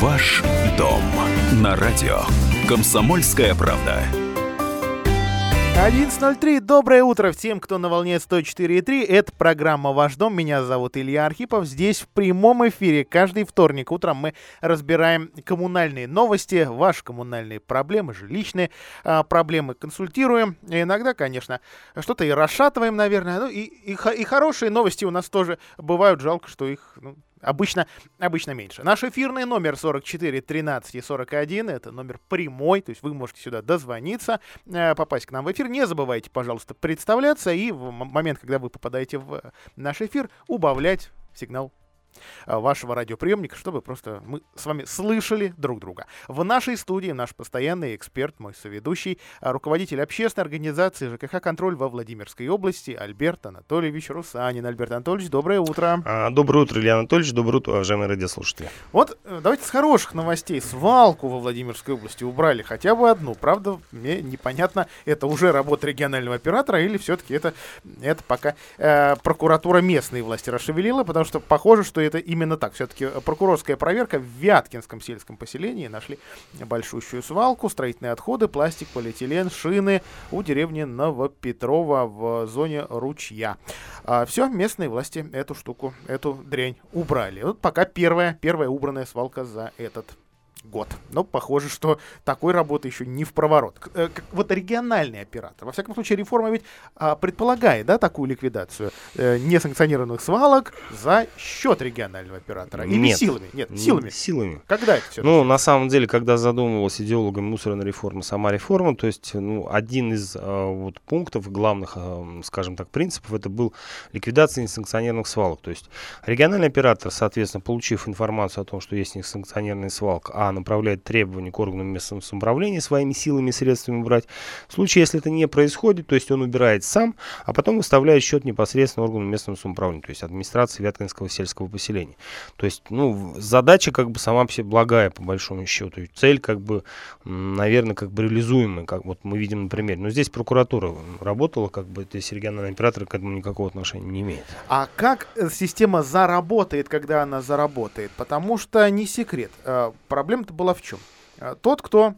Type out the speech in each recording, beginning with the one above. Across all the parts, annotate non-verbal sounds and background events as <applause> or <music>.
Ваш дом на радио. Комсомольская правда. 11.03. Доброе утро всем, кто на волне 104.3. Это программа «Ваш дом». Меня зовут Илья Архипов. Здесь в прямом эфире каждый вторник утром мы разбираем коммунальные новости, ваши коммунальные проблемы, жилищные а, проблемы консультируем. И иногда, конечно, что-то и расшатываем, наверное. Ну и, и, и хорошие новости у нас тоже бывают. Жалко, что их ну, Обычно, обычно меньше. Наш эфирный номер 44 13 и 41. Это номер прямой, то есть вы можете сюда дозвониться, э, попасть к нам в эфир. Не забывайте, пожалуйста, представляться и в момент, когда вы попадаете в наш эфир, убавлять сигнал Э, вашего радиоприемника, чтобы просто мы с вами слышали друг друга. В нашей студии наш постоянный эксперт, мой соведущий, э, руководитель общественной организации ЖКХ «Контроль» во Владимирской области Альберт Анатольевич Русанин. Альберт Анатольевич, доброе утро. А, доброе утро, Илья Анатольевич, доброе утро, уважаемые радиослушатели. Вот э, давайте с хороших новостей. Свалку во Владимирской области убрали хотя бы одну. Правда, мне непонятно, это уже работа регионального оператора или все-таки это, это пока э, прокуратура местной власти расшевелила, потому что похоже, что это именно так. Все-таки прокурорская проверка в Вяткинском сельском поселении нашли большущую свалку, строительные отходы, пластик, полиэтилен, шины у деревни Новопетрова в зоне ручья. А, все, местные власти эту штуку, эту дрянь убрали. Вот пока первая, первая убранная свалка за этот год. Но похоже, что такой работы еще не в проворот. Э, вот региональный оператор. Во всяком случае, реформа ведь а, предполагает да, такую ликвидацию э, несанкционированных свалок за счет регионального оператора. Или Нет. силами? Нет, силами. Силами. Когда это все? Ну, на самом деле, когда задумывалась идеологом мусорной реформы сама реформа, то есть ну, один из э, вот, пунктов главных, э, скажем так, принципов, это был ликвидация несанкционированных свалок. То есть региональный оператор, соответственно, получив информацию о том, что есть несанкционированная свалка, а направляет требования к органам местного самоуправления своими силами и средствами убрать. В случае, если это не происходит, то есть он убирает сам, а потом выставляет счет непосредственно органам местного самоуправления, то есть администрации Вяткинского сельского поселения. То есть, ну, задача как бы сама себе благая, по большому счету. Цель как бы, наверное, как бы реализуемая, как вот мы видим на примере. Но здесь прокуратура работала, как бы здесь региональный оператор к этому никакого отношения не имеет. А как э, система заработает, когда она заработает? Потому что не секрет. Э, проблема-то была в чем? Э, тот, кто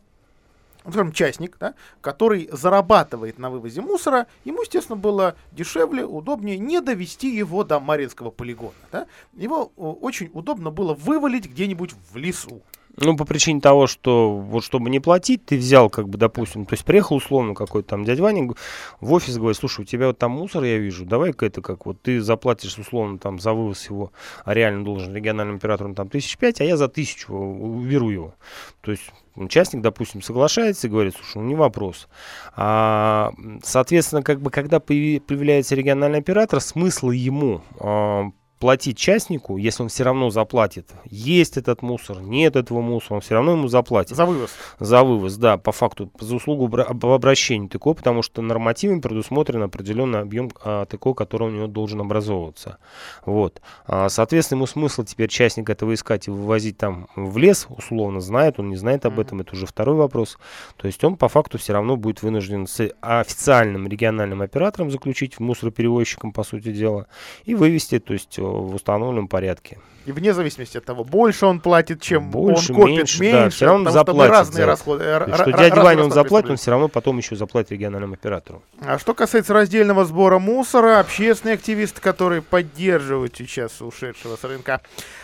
ну, скажем, частник, да, который зарабатывает на вывозе мусора, ему, естественно, было дешевле, удобнее не довести его до Маринского полигона. Да. Его очень удобно было вывалить где-нибудь в лесу. Ну, по причине того, что вот чтобы не платить, ты взял, как бы, допустим, то есть приехал условно какой-то там дядя Ваня в офис, говорит, слушай, у тебя вот там мусор, я вижу, давай-ка это как вот ты заплатишь условно там за вывоз его, а реально должен региональным операторам там тысяч пять, а я за тысячу уберу его. То есть участник, допустим, соглашается и говорит, слушай, ну не вопрос. А, соответственно, как бы, когда появляется региональный оператор, смысл ему а, платить частнику, если он все равно заплатит, есть этот мусор, нет этого мусора, он все равно ему заплатит. За вывоз. За вывоз, да, по факту, за услугу об обращении ТКО, потому что нормативами предусмотрен определенный объем а, ТКО, который у него должен образовываться. Вот. А, соответственно, ему смысл теперь частник этого искать и вывозить там в лес, условно, знает, он не знает об этом, это уже второй вопрос. То есть он по факту все равно будет вынужден с официальным региональным оператором заключить, мусороперевозчиком, по сути дела, и вывести, то есть в установленном порядке. И вне зависимости от того, больше он платит, чем больше, он копит, меньше, меньше, да, все равно заплатит. разные за... расходы. То, что дядя Ваня он заплатит, он все равно потом еще заплатит региональному оператору. А что касается раздельного сбора мусора, общественные активисты, которые поддерживают сейчас ушедшего с рынка,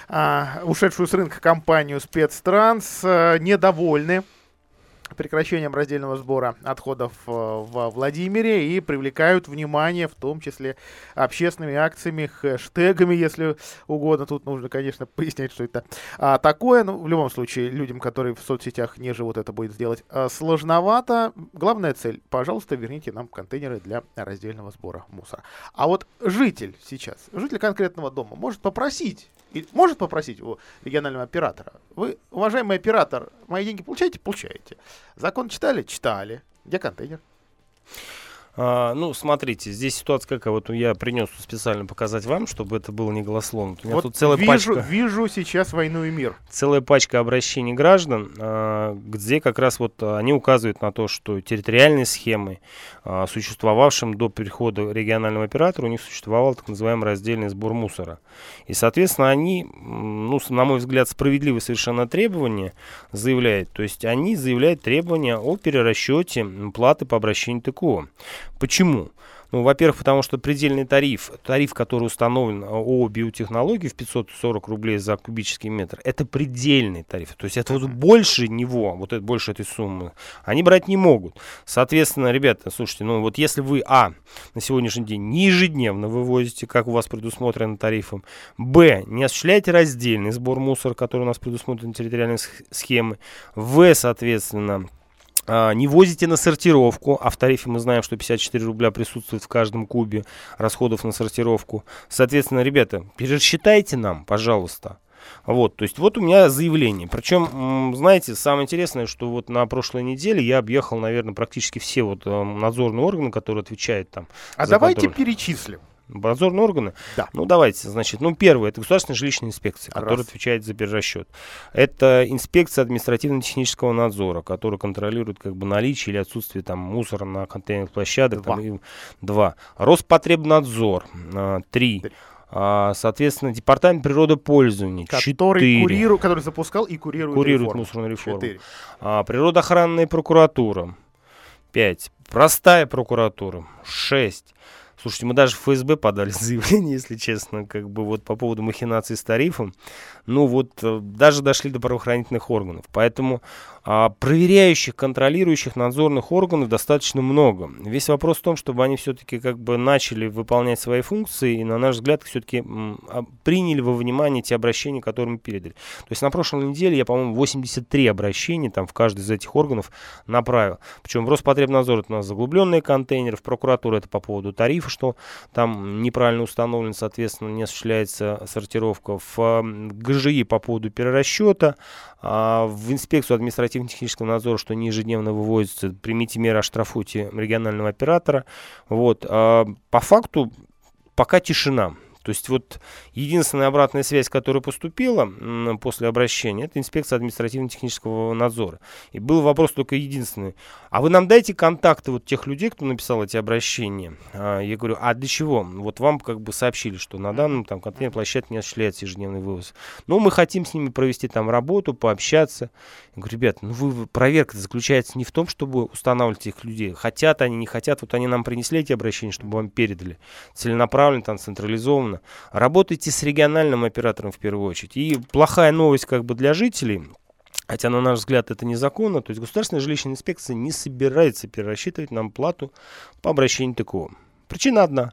а, ушедшую с рынка компанию спецтранс, а, недовольны прекращением раздельного сбора отходов э, во Владимире и привлекают внимание, в том числе общественными акциями, хэштегами, если угодно. Тут нужно, конечно, <laughs> пояснять, что это а, такое. Но в любом случае, людям, которые в соцсетях не живут, это будет сделать а, сложновато. Главная цель, пожалуйста, верните нам контейнеры для раздельного сбора мусора. А вот житель сейчас, житель конкретного дома может попросить и может попросить у регионального оператора. Вы, уважаемый оператор, мои деньги получаете? Получаете. Закон читали? Читали. Где контейнер? А, ну, смотрите, здесь ситуация какая. Вот я принес специально показать вам, чтобы это было не голословно. У меня Вот тут целая вижу, пачка, вижу сейчас «Войну и мир». целая пачка обращений граждан, а, где как раз вот они указывают на то, что территориальные схемы, а, существовавшим до перехода регионального оператора, у них существовал так называемый раздельный сбор мусора. И, соответственно, они, ну, на мой взгляд, справедливые совершенно требования заявляют. То есть они заявляют требования о перерасчете платы по обращению ТКО. Почему? Ну, во-первых, потому что предельный тариф, тариф, который установлен а, ООО «Биотехнологии» в 540 рублей за кубический метр, это предельный тариф. То есть это вот больше него, вот это, больше этой суммы, они брать не могут. Соответственно, ребята, слушайте, ну вот если вы, а, на сегодняшний день не ежедневно вывозите, как у вас предусмотрено тарифом, б, не осуществляете раздельный сбор мусора, который у нас предусмотрен территориальной сх- схемы, в, соответственно, а, не возите на сортировку, а в тарифе мы знаем, что 54 рубля присутствует в каждом кубе расходов на сортировку. Соответственно, ребята, пересчитайте нам, пожалуйста. Вот, то есть вот у меня заявление. Причем, знаете, самое интересное, что вот на прошлой неделе я объехал, наверное, практически все вот э, надзорные органы, которые отвечают там. А давайте контроль. перечислим. Надзорные органы? Да. Ну, давайте, значит, ну, первое, это государственная жилищная инспекция, которая Раз. отвечает за перерасчет. Это инспекция административно-технического надзора, которая контролирует как бы наличие или отсутствие там мусора на контейнерных площадках. Два. Там, и- два. Роспотребнадзор. а, три. Три. А, соответственно, департамент природопользования. Который, четыре. курирует, который запускал и курирует, Курирует реформу. мусорную реформу. Четыре. А, природоохранная прокуратура. 5. Простая прокуратура. 6. Слушайте, мы даже в ФСБ подали <laughs> заявление, если честно, как бы вот по поводу махинаций с тарифом. Ну вот э, даже дошли до правоохранительных органов. Поэтому а, проверяющих, контролирующих надзорных органов достаточно много. Весь вопрос в том, чтобы они все-таки как бы начали выполнять свои функции и, на наш взгляд, все-таки приняли во внимание те обращения, которые мы передали. То есть на прошлой неделе я, по-моему, 83 обращения там в каждый из этих органов направил. Причем в Роспотребнадзор это у нас заглубленные контейнеры, в прокуратуру это по поводу тарифа, что там неправильно установлен, соответственно, не осуществляется сортировка. В ГЖИ по поводу перерасчета, а, в инспекцию административно-технического надзора, что не ежедневно вывозится, примите меры, оштрафуйте регионального оператора. Вот. а, По факту пока тишина. То есть вот единственная обратная связь, которая поступила после обращения, это инспекция административно-технического надзора. И был вопрос только единственный. А вы нам дайте контакты вот тех людей, кто написал эти обращения. А, я говорю, а для чего? Вот вам как бы сообщили, что на данном там контейнерной площадке не осуществляется ежедневный вывоз. Но мы хотим с ними провести там работу, пообщаться. Я говорю, ребят, ну вы, проверка заключается не в том, чтобы устанавливать этих людей. Хотят они, не хотят. Вот они нам принесли эти обращения, чтобы вам передали. Целенаправленно, там, централизованно. Работайте с региональным оператором в первую очередь. И плохая новость как бы для жителей. Хотя, на наш взгляд, это незаконно. То есть государственная жилищная инспекция не собирается перерасчитывать нам плату по обращению ТКО. Причина одна.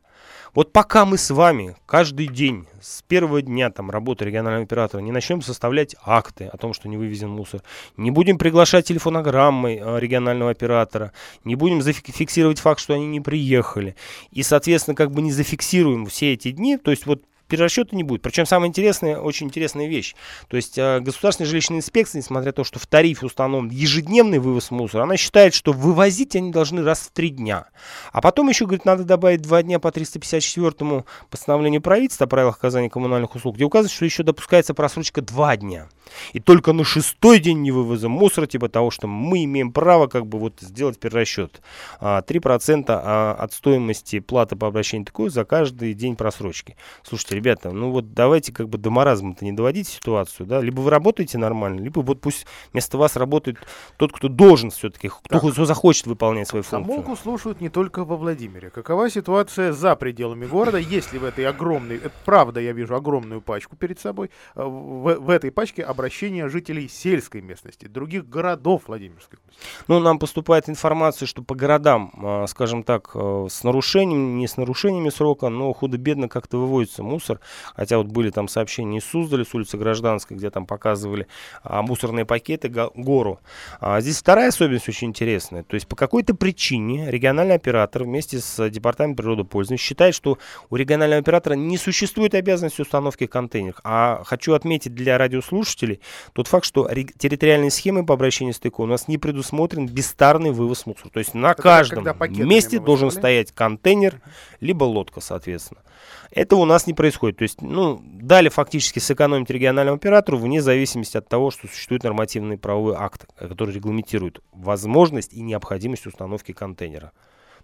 Вот пока мы с вами каждый день с первого дня там, работы регионального оператора не начнем составлять акты о том, что не вывезен мусор, не будем приглашать телефонограммой э, регионального оператора, не будем зафиксировать факт, что они не приехали, и, соответственно, как бы не зафиксируем все эти дни, то есть вот перерасчета не будет. Причем самая интересная, очень интересная вещь. То есть э, государственная жилищная инспекция, несмотря на то, что в тарифе установлен ежедневный вывоз мусора, она считает, что вывозить они должны раз в три дня. А потом еще, говорит, надо добавить два дня по 354 постановлению правительства о правилах оказания коммунальных услуг, где указывается, что еще допускается просрочка два дня. И только на шестой день не вывоза мусора, типа того, что мы имеем право как бы вот сделать перерасчет. А, 3% а, от стоимости платы по обращению такой за каждый день просрочки. Слушайте, ребята, ну вот давайте как бы до маразма-то не доводить ситуацию, да, либо вы работаете нормально, либо вот пусть вместо вас работает тот, кто должен все-таки, кто, кто захочет выполнять свою функцию. Самолку слушают не только во Владимире. Какова ситуация за пределами города? Есть ли в этой огромной, это правда, я вижу огромную пачку перед собой, э, в, в этой пачке обращения жителей сельской местности, других городов Владимирской области? Ну, нам поступает информация, что по городам, а, скажем так, э, с нарушением, не с нарушениями срока, но худо-бедно как-то выводится мусор. Мусор. Хотя вот были там сообщения из Суздаля, с улицы Гражданской, где там показывали а, мусорные пакеты, го, гору. А, здесь вторая особенность очень интересная. То есть по какой-то причине региональный оператор вместе с Департаментом природопользования считает, что у регионального оператора не существует обязанности установки контейнеров. А хочу отметить для радиослушателей тот факт, что территориальные схемы по обращению с ТК у нас не предусмотрен бестарный вывоз мусора. То есть на Это каждом месте должен стоять контейнер, либо лодка, соответственно. Этого у нас не происходит. То есть, ну, дали фактически сэкономить региональному оператору вне зависимости от того, что существует нормативный правовой акт, который регламентирует возможность и необходимость установки контейнера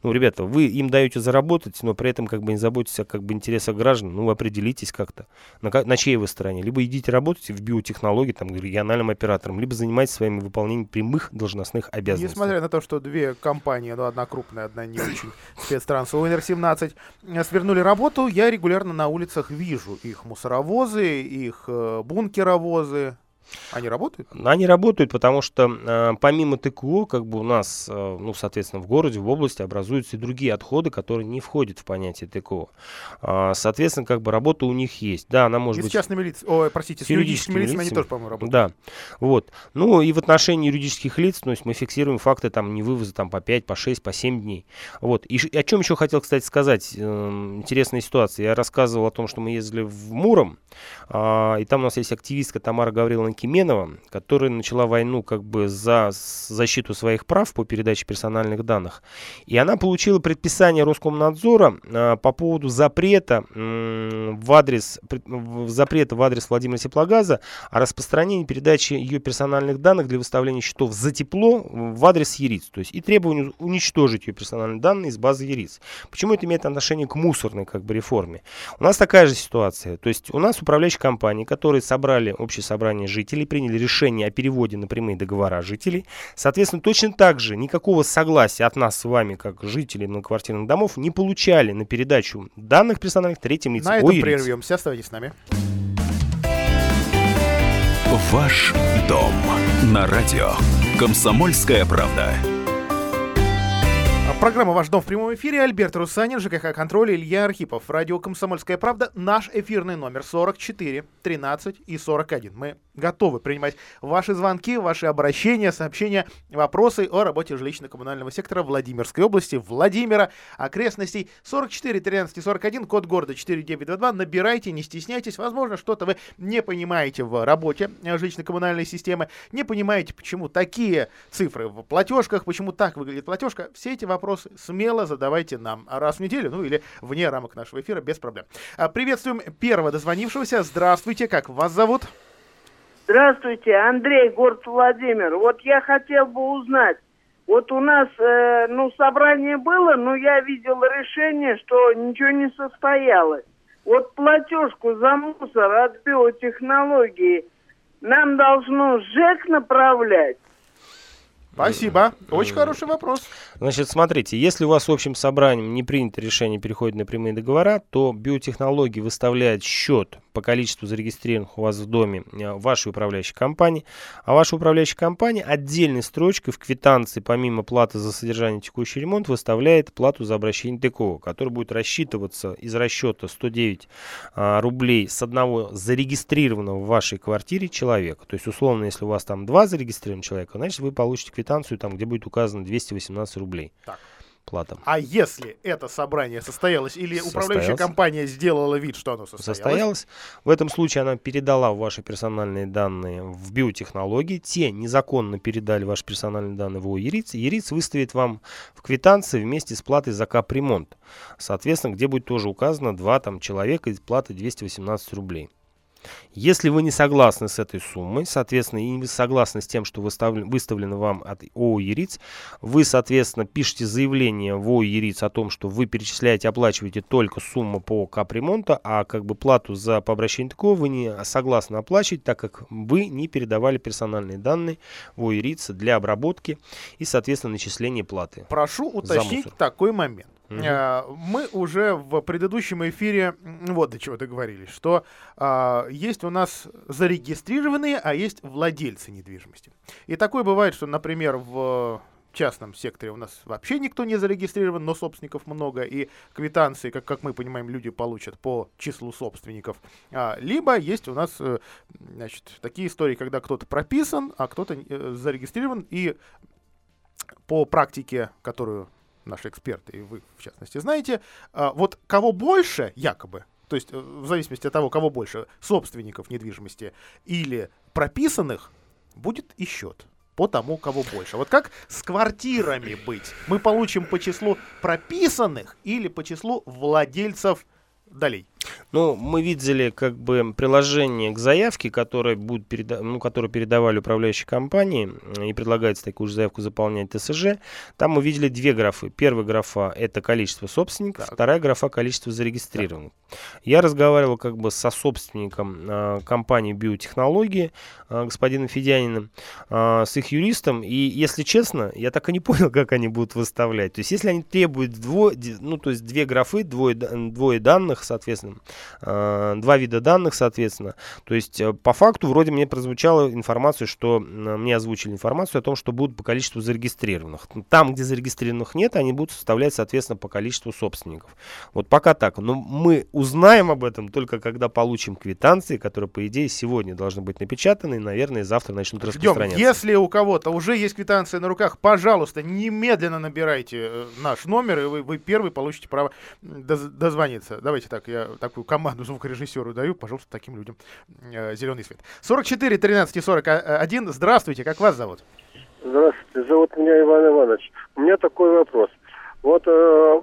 ну, ребята, вы им даете заработать, но при этом как бы не заботитесь о как бы, интересах граждан, ну, определитесь как-то, на, на чьей вы стороне. Либо идите работать в биотехнологии, там, региональным оператором, либо занимайтесь своим выполнением прямых должностных обязанностей. Несмотря на то, что две компании, ну, одна крупная, одна не очень, спецтранс, УНР-17, э, свернули работу, я регулярно на улицах вижу их мусоровозы, их э, бункеровозы, они работают? Они работают, потому что э, помимо ТКО, как бы у нас, э, ну, соответственно, в городе, в области образуются и другие отходы, которые не входят в понятие ТКО. Э, соответственно, как бы работа у них есть. Да, она может и быть... с частными лицами, ой, простите, с, юридическими, юридическими лицами они тоже, по-моему, работают. Да, вот. Ну, и в отношении юридических лиц, то есть мы фиксируем факты там не вывоза там по 5, по 6, по 7 дней. Вот. И о чем еще хотел, кстати, сказать. Э, интересная ситуация. Я рассказывал о том, что мы ездили в Муром, э, и там у нас есть активистка Тамара Гавриловна Кименова, которая начала войну как бы за защиту своих прав по передаче персональных данных. И она получила предписание Роскомнадзора э, по поводу запрета в адрес запрета в адрес Владимира Теплогаза о распространении передачи ее персональных данных для выставления счетов за тепло в адрес ЕРИЦ. То есть и требование уничтожить ее персональные данные из базы ЕРИЦ. Почему это имеет отношение к мусорной как бы реформе? У нас такая же ситуация. То есть у нас управляющие компании, которые собрали общее собрание жителей жителей, приняли решение о переводе на прямые договора жителей. Соответственно, точно так же никакого согласия от нас с вами, как жителей многоквартирных домов, не получали на передачу данных персональных третьим лицам. На этом прервемся. Оставайтесь с нами. Ваш дом на радио. Комсомольская правда. Программа «Ваш дом» в прямом эфире. Альберт Русанин, ЖКХ «Контроль», Илья Архипов. Радио «Комсомольская правда». Наш эфирный номер 44 13 и 41. Мы готовы принимать ваши звонки, ваши обращения, сообщения, вопросы о работе жилищно-коммунального сектора Владимирской области, Владимира, окрестностей. 44 13 и 41, код города 4922. Набирайте, не стесняйтесь. Возможно, что-то вы не понимаете в работе жилищно-коммунальной системы, не понимаете, почему такие цифры в платежках, почему так выглядит платежка. Все эти вопросы вопросы смело задавайте нам раз в неделю, ну или вне рамок нашего эфира, без проблем. А, приветствуем первого дозвонившегося. Здравствуйте, как вас зовут? Здравствуйте, Андрей, город Владимир. Вот я хотел бы узнать, вот у нас, э, ну, собрание было, но я видел решение, что ничего не состоялось. Вот платежку за мусор от биотехнологии нам должно ЖЭК направлять. Спасибо. Очень хороший вопрос. Значит, смотрите, если у вас в общем собранием не принято решение переходить на прямые договора, то биотехнологии выставляет счет по количеству зарегистрированных у вас в доме э, вашей управляющей компании, а ваша управляющая компания отдельной строчкой в квитанции, помимо платы за содержание текущий ремонт, выставляет плату за обращение ТКО, которая будет рассчитываться из расчета 109 а, рублей с одного зарегистрированного в вашей квартире человека. То есть, условно, если у вас там два зарегистрированных человека, значит, вы получите квитанцию, там, где будет указано 218 рублей. Так плата. А если это собрание состоялось или состоялось. управляющая компания сделала вид, что оно состоялось? Состоялось. В этом случае она передала ваши персональные данные в биотехнологии. Те незаконно передали ваши персональные данные в ОЕРИЦ. ЕРИЦ выставит вам в квитанции вместе с платой за капремонт. Соответственно, где будет тоже указано два там человека и плата 218 рублей. Если вы не согласны с этой суммой, соответственно, и не согласны с тем, что выставлено вам от ООО «Яриц», вы, соответственно, пишете заявление в ООО «Яриц» о том, что вы перечисляете, оплачиваете только сумму по капремонту, а как бы плату за по обращению такого вы не согласны оплачивать, так как вы не передавали персональные данные в ООО «Яриц» для обработки и, соответственно, начисления платы. Прошу уточнить такой момент. Угу. Мы уже в предыдущем эфире вот до чего договорились, что а, есть у нас зарегистрированные, а есть владельцы недвижимости. И такое бывает, что, например, в частном секторе у нас вообще никто не зарегистрирован, но собственников много, и квитанции, как, как мы понимаем, люди получат по числу собственников. А, либо есть у нас э, значит, такие истории, когда кто-то прописан, а кто-то э, зарегистрирован, и по практике, которую наши эксперты, и вы, в частности, знаете, а, вот кого больше, якобы, то есть э, в зависимости от того, кого больше, собственников недвижимости или прописанных, будет и счет по тому, кого больше. Вот как с квартирами быть? Мы получим по числу прописанных или по числу владельцев долей? Ну, мы видели как бы приложение к заявке, которое, будет переда... ну, которое передавали управляющие компании, и предлагается такую же заявку заполнять ТСЖ. Там мы видели две графы. Первая графа – это количество собственников, так. вторая графа – количество зарегистрированных. Так. Я разговаривал как бы со собственником э, компании биотехнологии, э, господином Федяниным, э, с их юристом, и, если честно, я так и не <laughs> понял, как они будут выставлять. То есть, если они требуют дво... ну, то есть две графы, двое, двое данных, соответственно, два вида данных, соответственно. То есть э, по факту вроде мне прозвучала информация, что мне озвучили информацию о том, что будут по количеству зарегистрированных. Там, где зарегистрированных нет, они будут составлять, соответственно, по количеству собственников. Вот пока так. Но мы узнаем об этом только когда получим квитанции, которые, по идее, сегодня должны быть напечатаны и, наверное, завтра начнут Ждем. распространяться. Если у кого-то уже есть квитанция на руках, пожалуйста, немедленно набирайте э, наш номер, и вы, вы первый получите право дозвониться. Давайте так, я такую команду звукорежиссеру даю, пожалуйста, таким людям э, зеленый свет. 44 13 и 41. Здравствуйте, как вас зовут? Здравствуйте, зовут меня Иван Иванович. У меня такой вопрос. Вот э,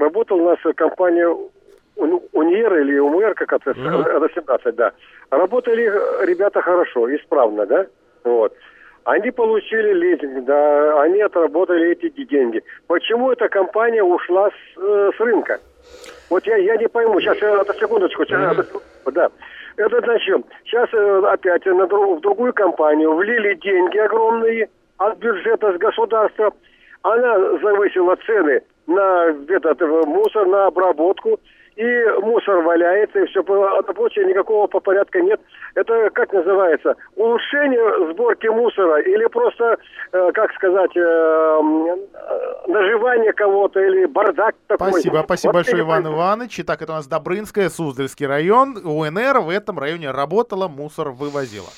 работала у нас компания Универ или УМР, как это, mm-hmm. 17, да. Работали ребята хорошо, исправно, да? Вот. Они получили лизинг, да, они отработали эти деньги. Почему эта компания ушла с, э, с рынка? Вот я, я не пойму, сейчас, это секундочку, сейчас, mm-hmm. да. Это значит, сейчас э, опять на в другую компанию влили деньги огромные от бюджета, с государства. Она завысила цены на этот мусор, на обработку и мусор валяется, и все прочее, никакого по порядка нет. Это, как называется, улучшение сборки мусора или просто, э, как сказать, э, э, наживание кого-то или бардак такой. Спасибо, спасибо вот большое, Иван Иванович. Итак, это у нас Добрынская, Суздальский район. УНР в этом районе работала, мусор вывозила.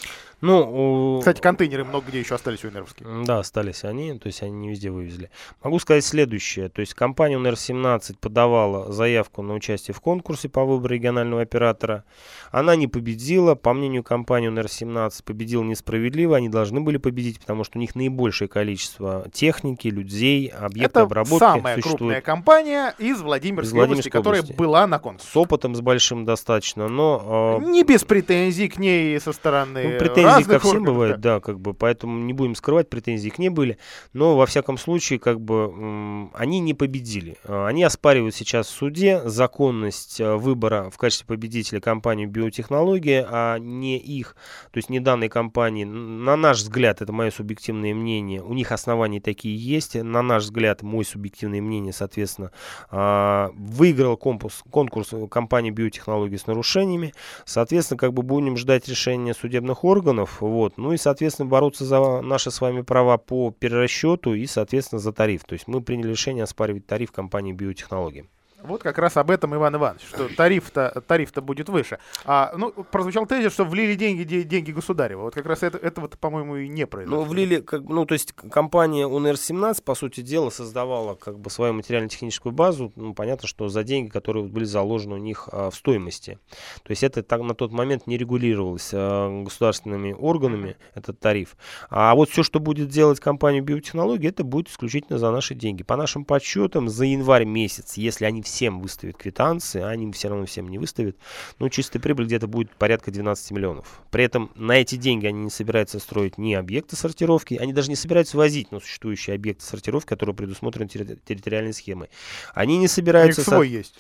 Ну, Кстати, контейнеры много где еще остались у УНРовские. Да, остались они, то есть они не везде вывезли. Могу сказать следующее. То есть компания УНР-17 подавала заявку на участие в конкурсе по выбору регионального оператора. Она не победила. По мнению компании УНР-17 победила несправедливо. Они должны были победить, потому что у них наибольшее количество техники, людей, объектов Это обработки самая существует. крупная компания из Владимирской, из Владимирской области, области, которая была на конкурсе. С опытом с большим достаточно, но... Э... Не без претензий к ней со стороны ну, претензий претензии ко всем органов, бывают, да. да, как бы, поэтому не будем скрывать, претензий их не были, но во всяком случае, как бы, они не победили. А, они оспаривают сейчас в суде законность а, выбора в качестве победителя компании биотехнологии, а не их, то есть не данной компании. На наш взгляд, это мое субъективное мнение, у них основания такие есть, на наш взгляд, мой субъективное мнение, соответственно, а, выиграл конкурс, конкурс компании биотехнологии с нарушениями, соответственно, как бы будем ждать решения судебных органов, миллионов. Вот. Ну и, соответственно, бороться за наши с вами права по перерасчету и, соответственно, за тариф. То есть мы приняли решение оспаривать тариф компании биотехнологии. Вот как раз об этом Иван Иванович, что тариф-то тариф -то будет выше. А, ну, прозвучал тезис, что влили деньги, деньги государева. Вот как раз это, этого, по-моему, и не произошло. Ну, влили, как, ну, то есть компания УНР-17, по сути дела, создавала как бы свою материально-техническую базу. Ну, понятно, что за деньги, которые были заложены у них а, в стоимости. То есть это так, на тот момент не регулировалось а, государственными органами, этот тариф. А вот все, что будет делать компания биотехнологии, это будет исключительно за наши деньги. По нашим подсчетам, за январь месяц, если они всем выставит квитанции, а они все равно всем не выставят, ну, чистая прибыль где-то будет порядка 12 миллионов. При этом на эти деньги они не собираются строить ни объекты сортировки, они даже не собираются возить на существующие объекты сортировки, которые предусмотрены территориальной схемой. Они не собираются... свой есть.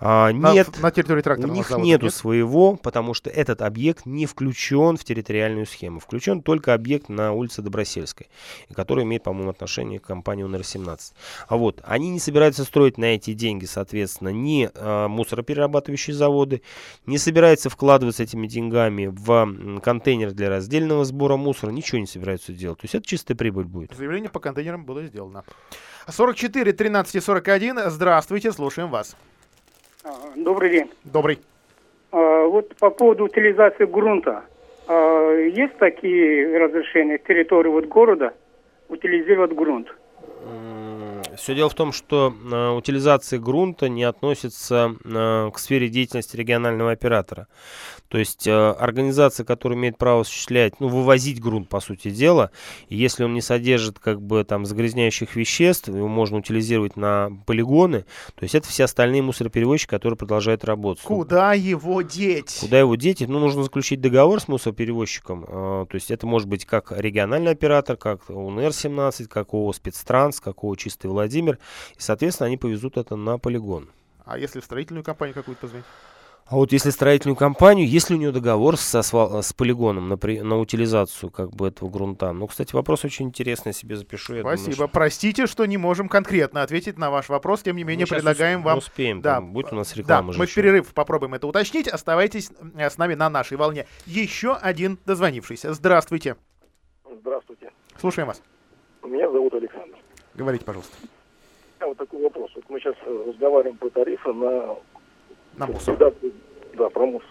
А, нет, на, на территории у них завода нету нет? своего, потому что этот объект не включен в территориальную схему. Включен только объект на улице Добросельской, который имеет, по-моему, отношение к компании УНР-17. А вот, они не собираются строить на эти деньги, соответственно, ни а, мусороперерабатывающие заводы, не собираются вкладываться этими деньгами в контейнер для раздельного сбора мусора, ничего не собираются делать. То есть это чистая прибыль будет. Заявление по контейнерам было сделано. 44 13 и 41. Здравствуйте, слушаем вас. А, Добрый день. Добрый. А, Вот по поводу утилизации грунта. А, Есть такие разрешения территории вот города утилизировать грунт? Все дело в том, что э, утилизация грунта не относится э, к сфере деятельности регионального оператора. То есть э, организация, которая имеет право осуществлять, ну, вывозить грунт, по сути дела, если он не содержит как бы там загрязняющих веществ, его можно утилизировать на полигоны, то есть это все остальные мусороперевозчики, которые продолжают работать. Куда его деть? Куда его деть? Ну, нужно заключить договор с мусороперевозчиком. э, То есть это может быть как региональный оператор, как УНР-17, как ООО «Спецтранс», как ООО «Чистый Владимир». И, соответственно, они повезут это на полигон. А если в строительную компанию какую-то позвонить? А вот если строительную компанию, если у нее договор с, асфал- с полигоном на, при- на утилизацию как бы этого грунта. Ну, кстати, вопрос очень интересный, я себе запишу. я думаю, Спасибо. что Простите, что не можем конкретно ответить на ваш вопрос. Тем не менее, мы предлагаем ус- вам... успеем, Да, там будет у нас Да, реклама же мы в еще. перерыв попробуем это уточнить. Оставайтесь э, с нами на нашей волне. Еще один дозвонившийся. Здравствуйте. Здравствуйте. Слушаем вас. Меня зовут Александр. Говорите, пожалуйста. Меня вот такой вопрос. Вот мы сейчас разговариваем про тарифы на На мусор. ликвидацию- Да, про мусор.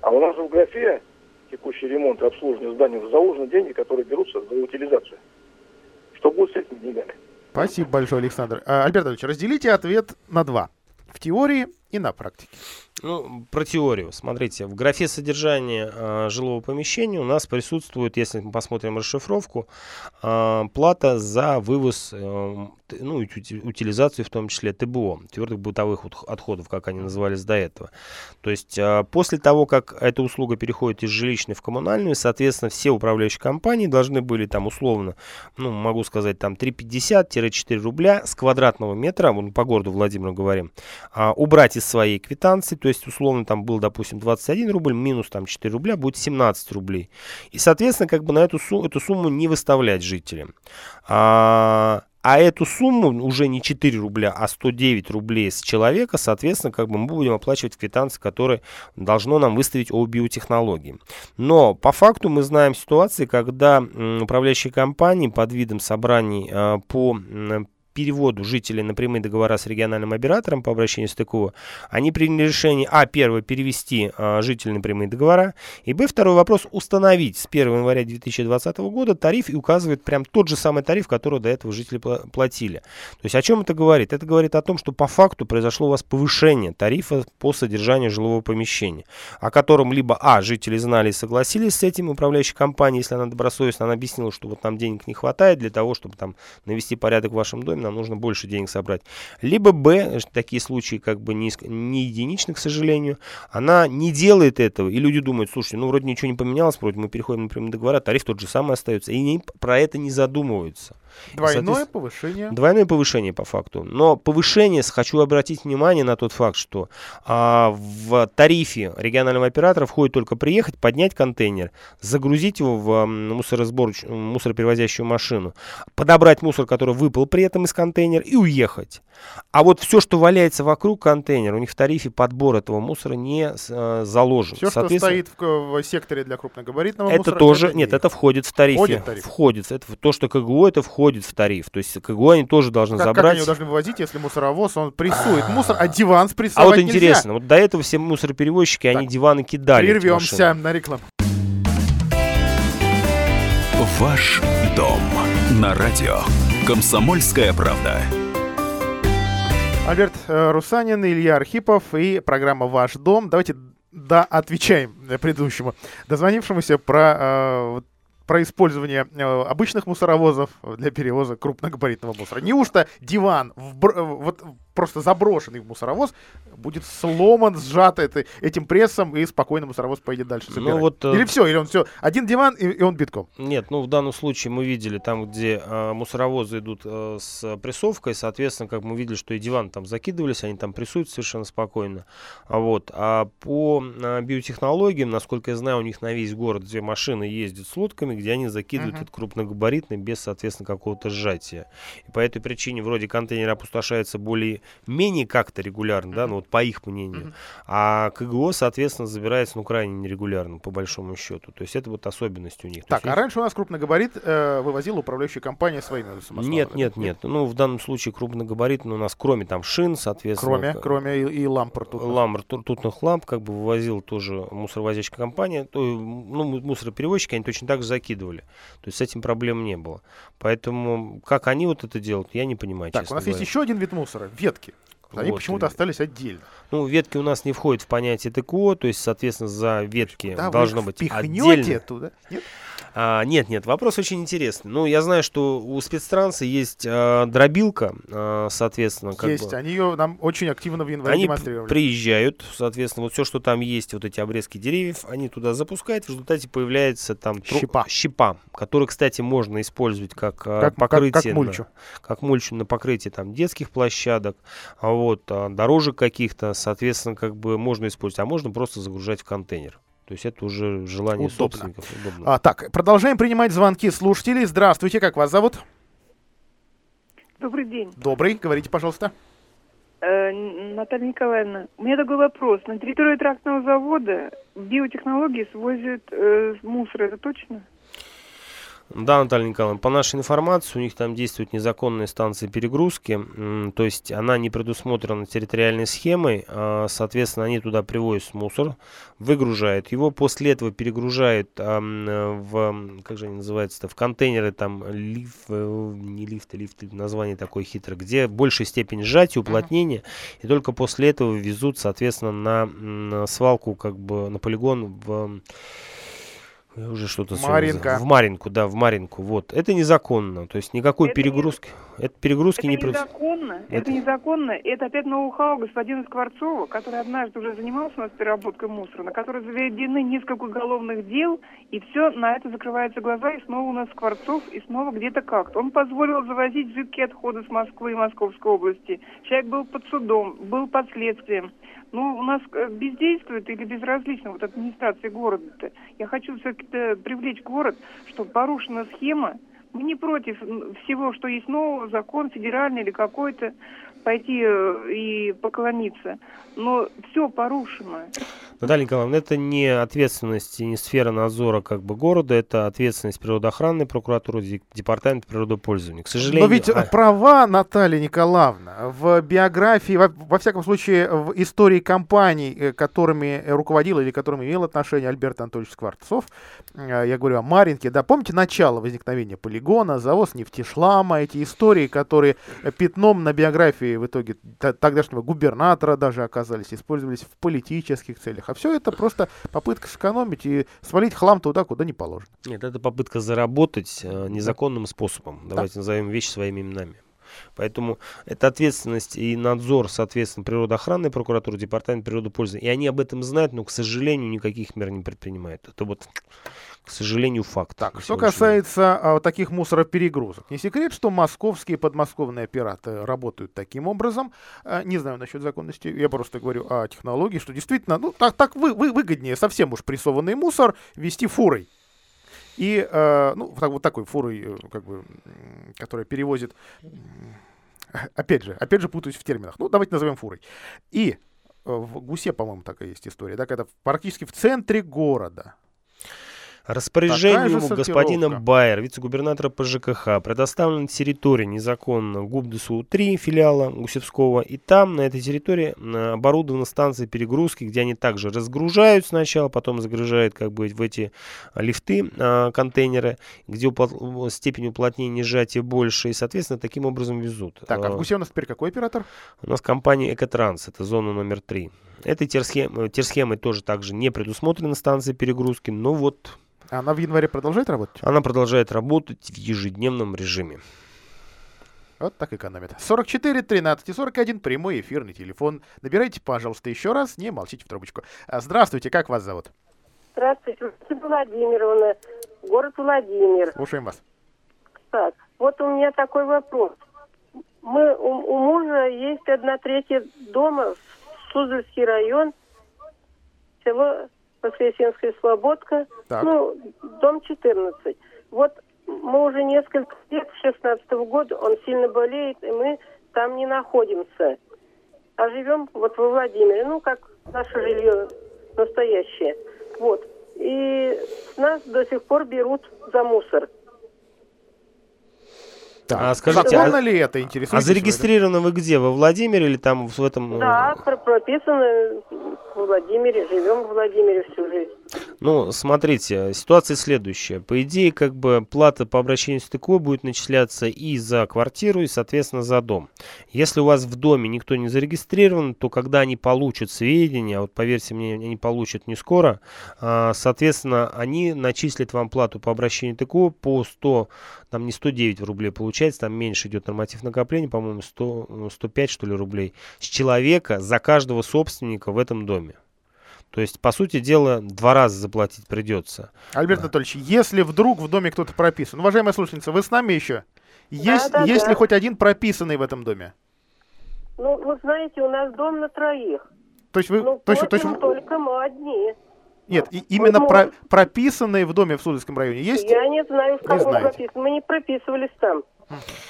А у нас же в графе текущий ремонт и обслуживание зданий заложены деньги, которые берутся за утилизацию. Что будет с этими деньгами? Спасибо большое, Александр. А, Альберт Ильич, разделите ответ на два. В теории и на практике. Ну, про теорию. Смотрите, в графе содержания э, жилого помещения у нас присутствует, если мы посмотрим расшифровку, э, плата за вывоз, э, ну, и ути- утилизацию, в том числе ТБО, твердых бытовых от- отходов, как они назывались до этого. То есть э, после того, как эта услуга переходит из жилищной в коммунальную, соответственно, все управляющие компании должны были там условно, ну, могу сказать, там 3,50-4 рубля с квадратного метра, вот по городу Владимиру говорим, а, убрать из своей квитанции, то есть условно там был, допустим, 21 рубль, минус там 4 рубля, будет 17 рублей. И, соответственно, как бы на эту, су- эту сумму не выставлять жителям. А, а эту сумму уже не 4 рубля, а 109 рублей с человека, соответственно, как бы мы будем оплачивать квитанции, которые должно нам выставить о биотехнологии. Но по факту мы знаем ситуации, когда управляющие компании под видом собраний а, по переводу жителей на прямые договора с региональным оператором по обращению с ТКО, они приняли решение, а, первое, перевести а, жителей на прямые договора, и, б, второй вопрос, установить с 1 января 2020 года тариф и указывает прям тот же самый тариф, который до этого жители пла- платили. То есть о чем это говорит? Это говорит о том, что по факту произошло у вас повышение тарифа по содержанию жилого помещения, о котором либо, а, жители знали и согласились с этим, управляющая компания, если она добросовестна, она объяснила, что вот нам денег не хватает для того, чтобы там навести порядок в вашем доме, нам нужно больше денег собрать. Либо, б, такие случаи как бы не, не единичны, к сожалению, она не делает этого, и люди думают, слушайте, ну вроде ничего не поменялось, вроде мы переходим на прямые договора, тариф тот же самый остается, и они про это не задумываются. Двойное повышение. Двойное повышение по факту. Но повышение, хочу обратить внимание на тот факт, что а, в тарифе регионального оператора входит только приехать, поднять контейнер, загрузить его в м, мусоросборч- мусороперевозящую машину, подобрать мусор, который выпал при этом из контейнера и уехать. А вот все, что валяется вокруг контейнера, у них в тарифе подбор этого мусора не с- э, заложен. Все, что стоит в, в секторе для крупногабаритного это мусора, тоже, нет, есть. это входит в тарифе. Входит в тариф? Входит. Это то, что КГО, это входит в тариф. То есть КГО они тоже должны Как, как забрать. они его должны вывозить, если мусоровоз, он прессует мусор, а диван А спрессовать вот нельзя? интересно, вот до этого все мусороперевозчики, они Так, диваны кидали. Прервемся на рекламу. Ваш дом на радио. Комсомольская правда. Альберт э, Русанин, Илья Архипов и программа «Ваш дом». Давайте да, отвечаем э, предыдущему дозвонившемуся про, э, про использование обычных мусоровозов для перевоза крупногабаритного мусора. Неужто диван, э, вот просто заброшенный в мусоровоз, будет сломан, сжат это, этим прессом, и спокойно муссоровоз поедет дальше Ну вот, э, Или все, или он все, один диван, и, и он битком. Нет, ну в данном случае мы видели там, где э, мусоровозы идут э, с прессовкой, соответственно, как мы видели, что и диван там закидывались, они там прессуются совершенно спокойно. А вот, а по э, биотехнологиям, насколько я знаю, у них на весь город две машины ездят с лодками, где они закидывают Мгм. это крупногабаритный без, соответственно, какого-то сжатия. И по этой причине вроде контейнер опустошается более-менее как-то регулярно, да, ну вот по их мнению. Мгм. А КГО, соответственно, забирается, ну, крайне нерегулярно, по большому счету. То есть это вот особенность у них. Так, есть а раньше у нас крупногабарит э, вывозила управляющая компания своими самосвалами. Нет, нет, нет. Ну, в данном случае крупногабаритный у нас, кроме там шин, соответственно... Кроме, к- кроме и, и лампор тут. Ламбр, тур- тутных ламп, как бы вывозил тоже мусоровозящая компания. То, ну, му- мусороперевозчики, они точно так же закидывали. То есть с этим проблем не было. Поэтому как они вот это делают, я не понимаю, Так, у нас говоря. есть еще один вид мусора, ветки. Они Вот, почему-то и- остались отдельно. Ну, ветки у нас не входят в понятие ТКО, то есть, соответственно, за ветки Да, должно быть отдельно. туда? Нет? А, нет, нет, вопрос очень интересный. Ну, я знаю, что у спецтранса есть а, дробилка, а, соответственно, как есть. бы. Они ее нам очень активно в январе Они демонстрировали. приезжают, соответственно, вот все, что там есть, вот эти обрезки деревьев, они туда запускают, в результате появляется там тру- Щепа. щепа, который, кстати, можно использовать как, а, Как- как- покрытие, как на- мульчу. как мульчу на покрытие там детских площадок, а вот а, дорожек каких-то, соответственно, как бы можно использовать, а можно просто загружать в контейнер. То есть это уже желание Удобно. собственников. Удобно. А, так, продолжаем принимать звонки слушателей. Здравствуйте, как вас зовут? Добрый день. Добрый, говорите, пожалуйста. Э, Наталья Николаевна, у меня такой вопрос. На территории трактного завода биотехнологии свозят э, мусор, это точно? Да, Наталья Николаевна, по нашей информации, у них там действуют незаконные станции перегрузки, то есть она не предусмотрена территориальной схемой, а, соответственно, они туда привозят мусор, выгружают его, после этого перегружают э, в, как же они называются-то, в контейнеры, там, э, не лифты, лифты, название такое хитрое, где большая степень сжатия, уплотнения, и только после этого везут, соответственно, на, на свалку, как бы, на полигон в... я уже что-то Маринка. В Маринку, да, в Маринку. Вот. Это незаконно. То есть никакой Это не- перегрузки. Это перегрузки Это не незаконно, Это- это незаконно. Это опять ноу-хау господина Скворцова, который однажды уже занимался у нас переработкой мусора, на который заведены несколько уголовных дел, и все на это закрываются глаза, и снова у нас Скворцов, и снова где-то как-то. Он позволил завозить жидкие отходы с Москвы и Московской области. Человек был под судом, был под следствием. Ну, у нас э, бездействует или безразлично вот администрация города-то. Я хочу все-таки привлечь город, что порушена схема. Мы не против всего, что есть нового, закон федеральный или какой-то, пойти э, и поклониться. Но все порушено. Наталья Николаевна, это не ответственность и не сфера надзора как бы города, это ответственность природоохранной прокуратуры, де- департамента природопользования. К сожалению, Но ведь а- права Наталья Николаевна в биографии, во, во всяком случае, в истории компаний, э, которыми руководил или которыми имел отношение Альберт Анатольевич Скворцов, э, я говорю о Маринке, да, помните начало возникновения полигона, завоз нефтешлама, эти истории, которые э, пятном на биографии в итоге тогдашнего губернатора даже оказались, использовались в политических целях. А все это просто попытка сэкономить и свалить хлам туда, куда не положено. Нет, это попытка заработать э, незаконным способом. Давайте назовем вещи своими именами. Поэтому это ответственность и надзор, соответственно, природоохранной прокуратуры, департамент природопользования. И они об этом знают, но, к сожалению, никаких мер не предпринимают. Это вот, к сожалению, факт. Так, что касается а, таких мусороперегрузок. Не секрет, что московские и подмосковные операторы работают таким образом. А, не знаю насчет законности, я просто говорю о технологии, что действительно, ну, так, так вы, вы- выгоднее совсем уж прессованный мусор вести фурой. И, э, ну, так, вот такой фурой, э, как бы, которая перевозит, <laughs> опять же, опять же путаюсь в терминах, ну, давайте назовем фурой. И э, в Гусе, по-моему, такая есть история, да, когда практически в центре города Распоряжением господина Байер, вице-губернатора по ЖКХ, предоставлена территория незаконно ГУБДСУ-3 филиала Гусевского, и там, на этой территории, оборудована станция перегрузки, где они также разгружают сначала, потом загружают как бы в эти а, лифты, а, контейнеры, где уплот- степень уплотнения сжатия больше, и, соответственно, таким образом везут. Так, а в А, Гусе у нас теперь какой оператор? у нас компания Экотранс, это зона номер три. Этой терсхем- э, терсхемой тоже также не предусмотрена станция перегрузки, но вот Она в январе продолжает работать? она продолжает работать в ежедневном режиме. Вот так экономят. 44 13 и 41 прямой эфирный телефон. Набирайте, пожалуйста, еще раз, не молчите в трубочку. А, Здравствуйте, как вас зовут? Здравствуйте, Владимировна, город Владимир. Слушаем вас. Так, вот у меня такой вопрос. Мы, у, у мужа есть одна третья дома, Суздальский район, село Воскресенская Слободка, Так. ну, дом 14. Вот мы уже несколько лет, с 16 года, он сильно болеет, и мы там не находимся. А живем вот во Владимире, ну, как наше жилье настоящее. Вот. И нас до сих пор берут за мусор. А скажите, Законно а- ли это интересует? А зарегистрированы вы где? Во Владимире или там в этом... э, Да, про- прописано в Владимире, живем в Владимире всю жизнь. Ну, смотрите, ситуация следующая. По идее, как бы плата по обращению с ТКО будет начисляться и за квартиру, и, соответственно, за дом. Если у вас в доме никто не зарегистрирован, то когда они получат сведения, а вот поверьте мне, они получат не скоро, а, соответственно, они начислят вам плату по обращению ТКО по 100, там не 109 рублей получается, там меньше идет норматив накопления, по-моему, 100, ну, 105 что ли рублей, с человека за каждого собственника в этом доме. То есть, по сути дела, два раза заплатить придется. Альберт Анатольевич, если вдруг в доме кто-то прописан, уважаемая слушательница, вы с нами еще? Есть, да, есть да. ли хоть один прописанный в этом доме? Ну, вы знаете, у нас дом на троих. То есть вы, Ну, то есть, то есть, только мы одни. нет, и- именно про- прописанные в доме в Суздальском районе есть? Я не знаю, в каком знаете. прописано. Мы не прописывались там.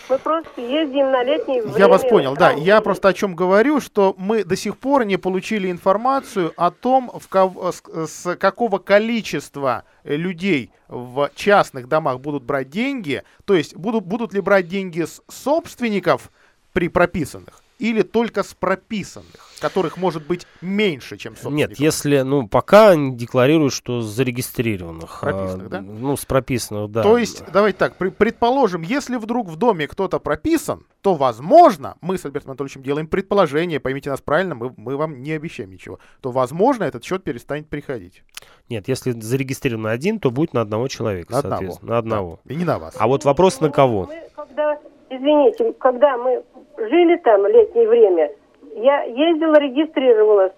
Мы просто ездим на летнее время. Я вас понял, да. Я просто о чем говорю, что мы до сих пор не получили информацию о том, в кого- с, с какого количества э, людей в частных домах будут брать деньги. То есть будут, будут ли брать деньги с собственников при прописанных или только с прописанных, которых может быть меньше, чем собственников. Нет, если, ну, пока они декларируют, что зарегистрированных. Прописанных, а, да? Ну, с прописанных, да. То есть, давайте так, при- предположим, если вдруг в доме кто-то прописан, то, возможно, мы с Альбертом Анатольевичем делаем предположение, поймите нас правильно, мы, мы вам не обещаем ничего, то, возможно, этот счет перестанет приходить. Нет, если зарегистрирован один, то будет на одного человека, На одного. На одного. И не на вас. А вот вопрос на кого? Мы, когда, извините, когда мы жили там летнее время, я ездила, регистрировалась.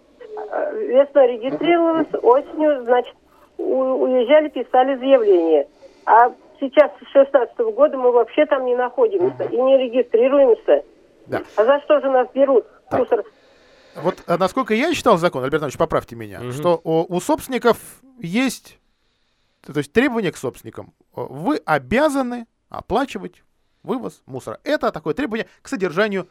Э, Весной регистрировалась, осенью, значит, уезжали, писали заявление. А сейчас, с 16 года, мы вообще там не находимся и не регистрируемся. Да. А за что же нас берут? Так. Мусор. Вот а, насколько я читал закон, Альберт Анатольевич, поправьте меня, Мгм. что у, у собственников есть, то есть требования к собственникам. О, Вы обязаны оплачивать вывоз мусора. Это такое требование к содержанию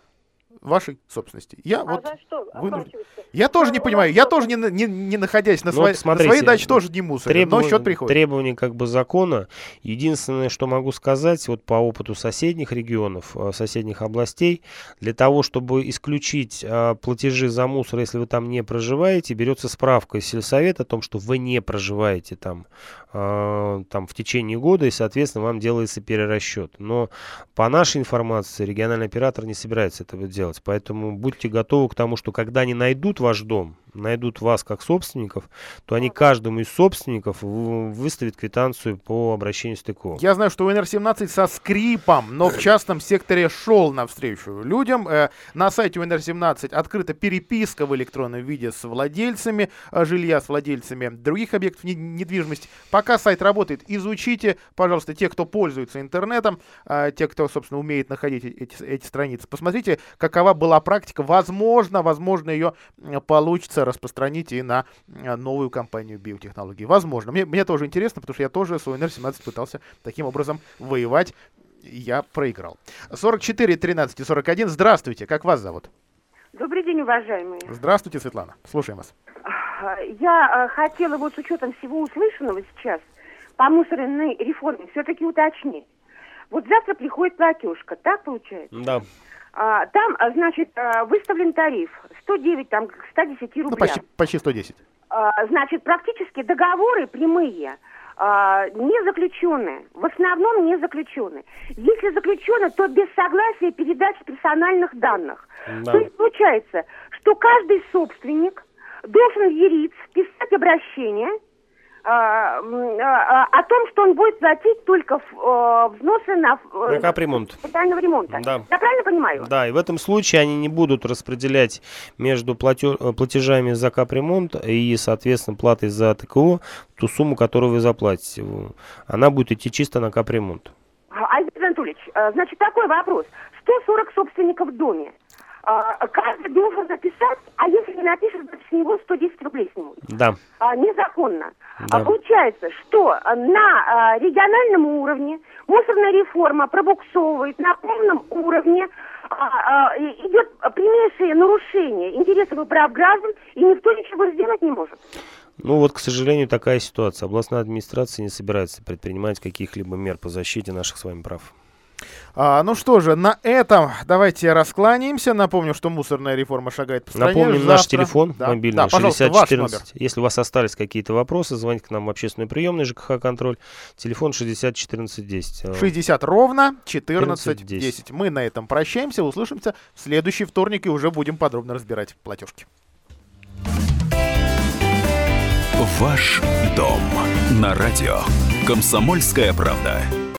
вашей собственности. Я А вот за что вынужден-? Я тоже не понимаю, я тоже не, не, не находясь на, Ну, своей- смотрите, на своей даче тоже не мусор, но Требования- счет приходит. Требования как бы закона. Единственное, что могу сказать, вот по опыту соседних регионов, э, соседних областей, для того, чтобы исключить э, платежи за мусор, если вы там не проживаете, берется справка из сельсовета о том, что вы не проживаете там, там в течение года, и, соответственно, вам делается перерасчет. Но по нашей информации региональный оператор не собирается этого делать, поэтому будьте готовы к тому, что когда они найдут ваш дом, найдут вас как собственников, то они каждому из собственников выставят квитанцию по обращению с ТКО. Я знаю, что УНР-17 со скрипом, но в частном секторе шел навстречу людям. Э, На сайте УНР-17 открыта переписка в электронном виде с владельцами э, жилья, с владельцами других объектов не- недвижимости. Пока сайт работает, изучите, пожалуйста, те, кто пользуется интернетом, э, те, кто, собственно, умеет находить эти, эти страницы. Посмотрите, какова была практика. Возможно, возможно, ее э, получится распространить и на э, новую компанию биотехнологий. Возможно. Мне, мне тоже интересно, потому что я тоже с УНР-17 пытался таким образом воевать. Я проиграл. 44 13 и 41. Здравствуйте. Как вас зовут? Добрый день, уважаемые. Здравствуйте, Светлана. Слушаем вас. Я э, хотела вот с учетом всего услышанного сейчас по мусорной реформе все-таки уточнить. Вот завтра приходит платежка, так получается? Да. А, там, а, значит, а, выставлен тариф 109 там, к 110 рублям. Ну, почти, почти 110. А, значит, практически договоры прямые не заключены, в основном не заключены. Если заключены, то без согласия передачи персональных данных. Да. То есть получается, что каждый собственник должен в ЕРИЦ писать обращение о том, что он будет платить только э, взносы на, на капремонт. капитального ремонта. Да. Я правильно понимаю? Да, и в этом случае они не будут распределять между. Э, платежами за капремонт и, соответственно, платой за ТКО ту сумму, которую вы заплатите. Она будет идти чисто на капремонт. Александр Анатольевич, значит, такой вопрос. 140 собственников в доме. А, каждый должен написать, а если не напишет, значит, с него 110 рублей снимут. Да. А, незаконно. Да. А получается, что на а, региональном уровне мусорная реформа пробуксовывает на полном уровне, а, а, идет прямейшее нарушение интересов и прав граждан, и никто ничего сделать не может. Ну вот, к сожалению, такая ситуация. Областная администрация не собирается предпринимать каких-либо мер по защите наших с вами прав. А, ну что же, на этом давайте раскланяемся. Напомню, что мусорная реформа шагает по стране. Напомним Завтра... наш телефон да. мобильный да, 6014. Если у вас остались какие-то вопросы, звоните к нам в общественную приемную ЖКХ «Контроль». Телефон 60 14 10. 60 ровно 14, 14 10. 10. Мы на этом прощаемся, услышимся в следующий вторник и уже будем подробно разбирать платежки. Ваш дом на радио. Комсомольская правда.